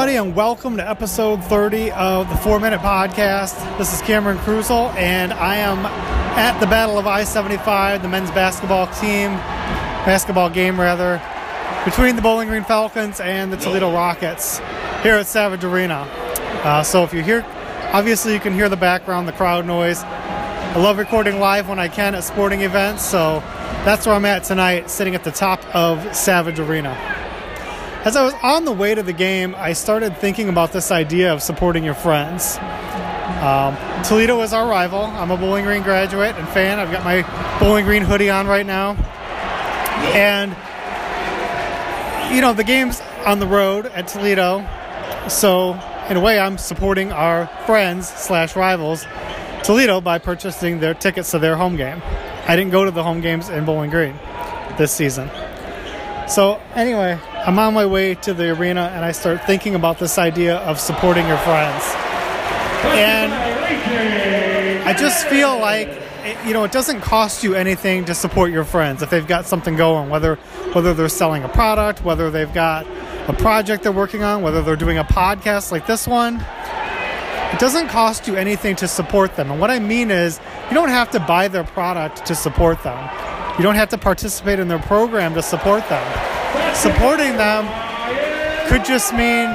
everybody, and welcome to episode 30 of the Four Minute Podcast. This is Cameron Cruzel, and I am at the Battle of I 75, the men's basketball team, basketball game rather, between the Bowling Green Falcons and the Toledo Rockets here at Savage Arena. Uh, so if you hear, obviously, you can hear the background, the crowd noise. I love recording live when I can at sporting events, so that's where I'm at tonight, sitting at the top of Savage Arena. As I was on the way to the game, I started thinking about this idea of supporting your friends. Um, Toledo is our rival. I'm a Bowling Green graduate and fan. I've got my Bowling Green hoodie on right now. And, you know, the game's on the road at Toledo. So, in a way, I'm supporting our friends slash rivals, Toledo, by purchasing their tickets to their home game. I didn't go to the home games in Bowling Green this season. So, anyway, I'm on my way to the arena and I start thinking about this idea of supporting your friends. And I just feel like you know it doesn't cost you anything to support your friends if they've got something going whether whether they're selling a product whether they've got a project they're working on whether they're doing a podcast like this one. It doesn't cost you anything to support them. And what i mean is you don't have to buy their product to support them. You don't have to participate in their program to support them supporting them could just mean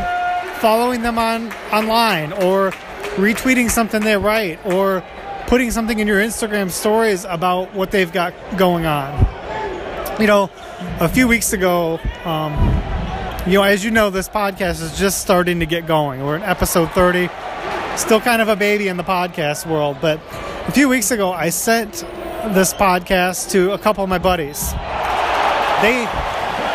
following them on online or retweeting something they write or putting something in your Instagram stories about what they've got going on. You know, a few weeks ago, um, you know, as you know, this podcast is just starting to get going. We're in episode 30, still kind of a baby in the podcast world. But a few weeks ago, I sent this podcast to a couple of my buddies. They,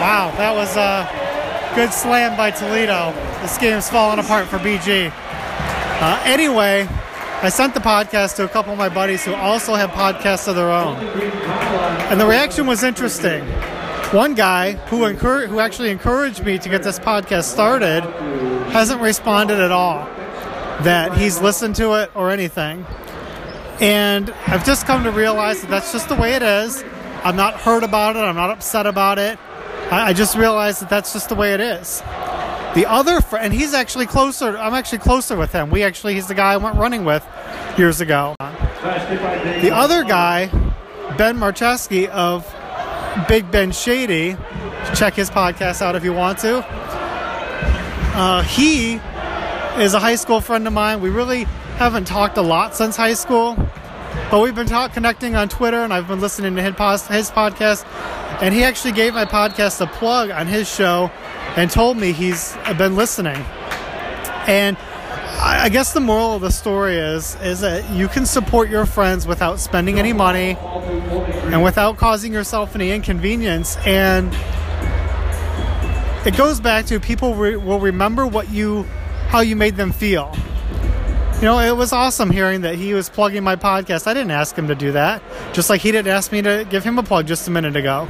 wow, that was a good slam by Toledo. This game's falling apart for BG. Uh, anyway, I sent the podcast to a couple of my buddies who also have podcasts of their own. And the reaction was interesting. One guy who, who actually encouraged me to get this podcast started hasn't responded at all that he's listened to it or anything. And I've just come to realize that that's just the way it is. I'm not hurt about it, I'm not upset about it. I, I just realized that that's just the way it is. The other friend, and he's actually closer. I'm actually closer with him. We actually, he's the guy I went running with years ago. The other guy, Ben Marcheski of Big Ben Shady, check his podcast out if you want to. Uh, he is a high school friend of mine. We really haven't talked a lot since high school, but we've been talk- connecting on Twitter, and I've been listening to his, pos- his podcast. And he actually gave my podcast a plug on his show and told me he's been listening. And I guess the moral of the story is is that you can support your friends without spending any money and without causing yourself any inconvenience. And it goes back to people re- will remember what you how you made them feel. You know, it was awesome hearing that he was plugging my podcast. I didn't ask him to do that, just like he didn't ask me to give him a plug just a minute ago.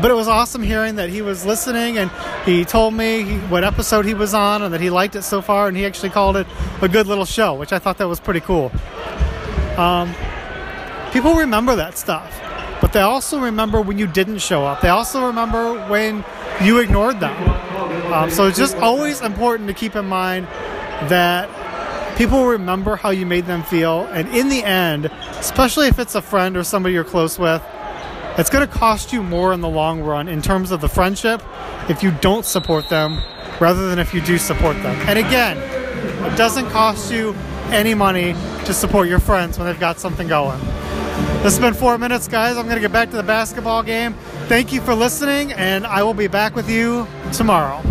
But it was awesome hearing that he was listening and he told me what episode he was on and that he liked it so far and he actually called it a good little show which i thought that was pretty cool. Um, people remember that stuff but they also remember when you didn't show up. They also remember when you ignored them. Um, so it's just always important to keep in mind that people remember how you made them feel and in the end especially if it's a friend or somebody you're close with it's going to cost you more in the long run in terms of the friendship if you don't support them rather than if you do support them. And again, it doesn't cost you any money to support your friends when they've got something going. This has been four minutes, guys. I'm going to get back to the basketball game. Thank you for listening, and I will be back with you tomorrow.